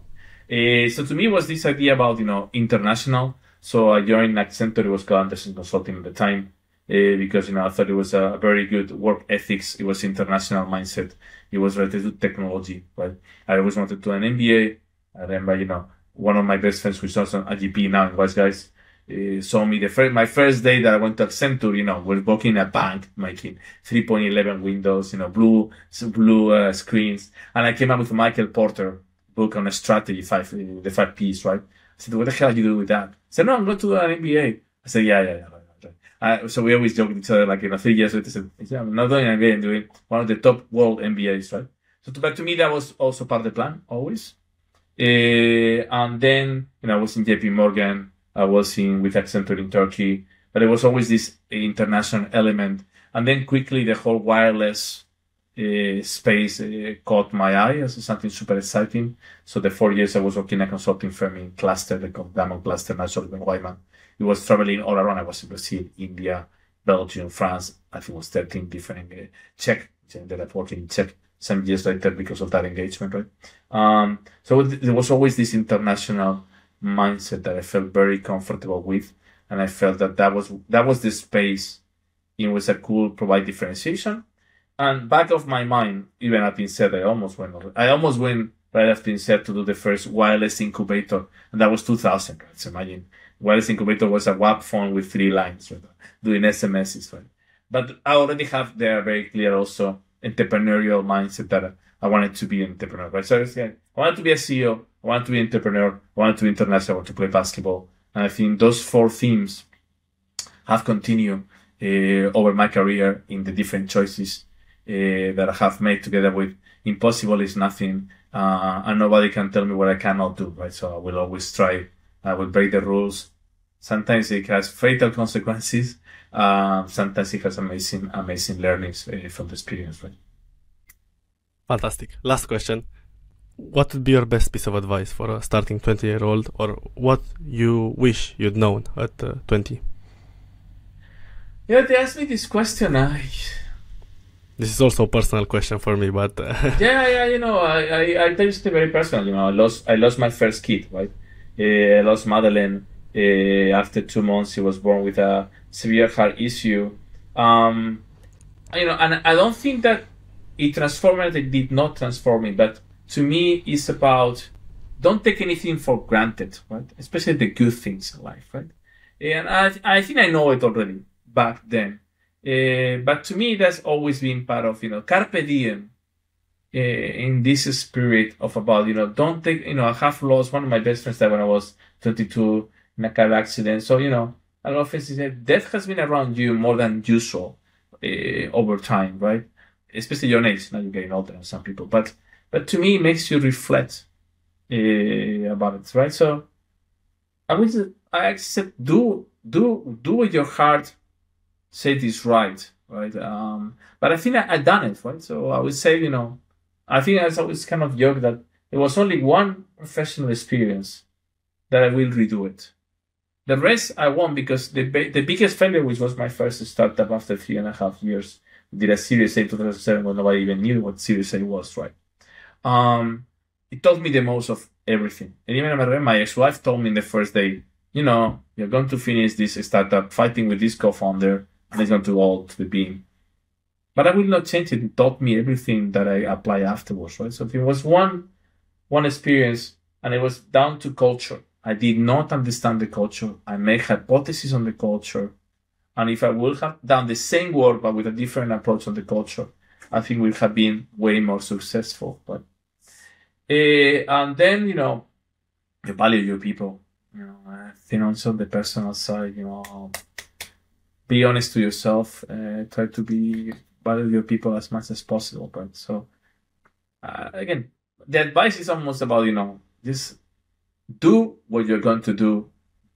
Uh, so to me was this idea about, you know, international. So I joined Accenture, it was called Andersen Consulting at the time, uh, because, you know, I thought it was a very good work ethics. It was international mindset. It was related to technology, right? I always wanted to do an MBA. I remember, you know, one of my best friends who's also a GP now in Wise Guys, saw me the first, my first day that I went to Accenture, you know, we're working in a bank making 3.11 windows, you know, blue, blue uh, screens. And I came up with Michael Porter book on a strategy, five, the five P's, right? I said, what the hell are you doing with that? I said, no, I'm going to an MBA. I said, yeah, yeah, yeah. Uh, so we always joke with each other, like, you know, three years later, I said, I'm not doing an MBA, I'm doing one of the top world MBAs, right? So, to, but to me, that was also part of the plan, always. Uh, and then, you know, I was in JP Morgan, I was in with Accenture in Turkey, but there was always this international element. And then quickly the whole wireless uh, space uh, caught my eye as something super exciting. So the four years I was working in a consulting firm in cluster, the Diamond Cluster, National Wyman. It was traveling all around. I was in Brazil, India, Belgium, France. I think it was 13 different, uh, Czech, ended up working in Czech some years later because of that engagement, right? Um, so there was always this international mindset that I felt very comfortable with, and I felt that that was that was the space in which I could provide differentiation. And back of my mind, even at INSEAD, I almost went. I almost went right after INSEAD to do the first wireless incubator, and that was 2000. Right? So imagine wireless incubator was a WAP phone with three lines, right? doing SMSs, right? But I already have there very clear also entrepreneurial mindset that I wanted to be an entrepreneur, right? So I wanted to be a CEO, I wanted to be an entrepreneur, I wanted to be international, I wanted to play basketball. And I think those four themes have continued uh, over my career in the different choices uh, that I have made together with impossible is nothing, uh, and nobody can tell me what I cannot do, right? So I will always try. I will break the rules. Sometimes it has fatal consequences, uh, sometimes it has amazing, amazing learnings uh, from the experience, right? Fantastic. Last question. What would be your best piece of advice for a starting 20 year old, or what you wish you'd known at uh, 20? Yeah, they asked me this question. I... This is also a personal question for me, but uh, [LAUGHS] yeah, yeah, you know, I, I, I tell you something very personal. You know, I lost, I lost my first kid, right? Uh, I lost madeline uh, after two months. She was born with a severe heart issue. Um, you know, and I don't think that it transformed. It did not transform me, but to me, it's about don't take anything for granted, right? Especially the good things in life, right? And I, I think I know it already back then. Uh, but to me, that's always been part of, you know, carpe diem uh, in this spirit of about, you know, don't take, you know, I have lost one of my best friends that when I was 22 in a car accident. So, you know, a lot of things said death has been around you more than usual uh, over time, right? Especially your age. Now you're getting older than some people, but but to me, it makes you reflect uh, about it, right? So I would I accept do do do what your heart say is right, right? Um, but I think I, I done it, right? So I would say, you know, I think I always kind of joke that there was only one professional experience that I will redo it. The rest I won because the the biggest failure, which was my first startup after three and a half years, did a Series A 2007 when nobody even knew what Series A was, right? Um, it taught me the most of everything. And even I remember my ex-wife told me in the first day, you know, you're going to finish this startup fighting with this co-founder and it's going to all to the beam. But I will not change it. It taught me everything that I apply afterwards, right? So it was one one experience and it was down to culture I did not understand the culture. I made hypotheses on the culture. And if I would have done the same work but with a different approach on the culture, I think we have been way more successful. But uh, and then you know, you value your people. You know, I think also the personal side. You know, be honest to yourself. Uh, try to be value your people as much as possible. But so uh, again, the advice is almost about you know just do what you're going to do.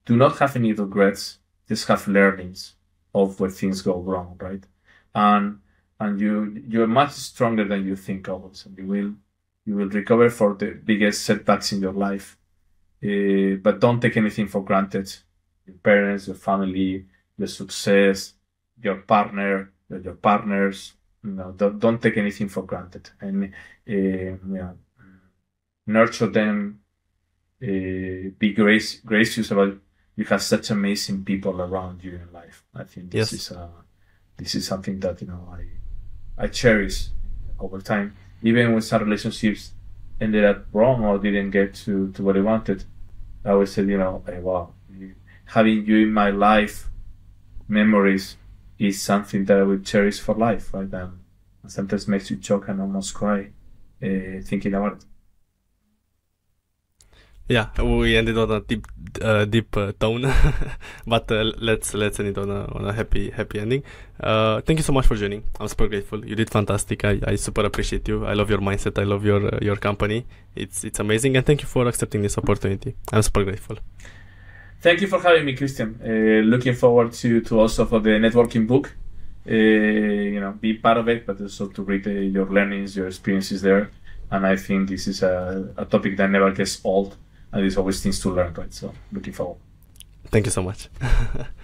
Do not have any regrets. Just have learnings of where things go wrong, right? And and you you're much stronger than you think always, and you will you will recover for the biggest setbacks in your life. Uh, but don't take anything for granted. Your parents, your family, your success, your partner, your partners. You know, don't, don't take anything for granted, and uh, nurture them, uh, be grace, gracious about you have such amazing people around you in life. I think this yes. is uh, this is something that you know I I cherish over time. Even when some relationships ended up wrong or didn't get to, to what I wanted, I always said, you know, hey, wow, having you in my life memories is something that I will cherish for life, right? And sometimes makes you choke and almost cry uh, thinking about it. Yeah, we ended on a deep, uh, deep uh, tone, [LAUGHS] but uh, let's let's end it on a on a happy happy ending. Uh, thank you so much for joining. I'm super grateful. You did fantastic. I, I super appreciate you. I love your mindset. I love your uh, your company. It's it's amazing, and thank you for accepting this opportunity. I'm super grateful. Thank you for having me, Christian. Uh, looking forward to to also for the networking book. you know, be part of it, but also to read your learnings, your experiences there. And I think this is a, a topic that never gets old and there's always things to learn, right? So looking forward. Thank you so much. [LAUGHS]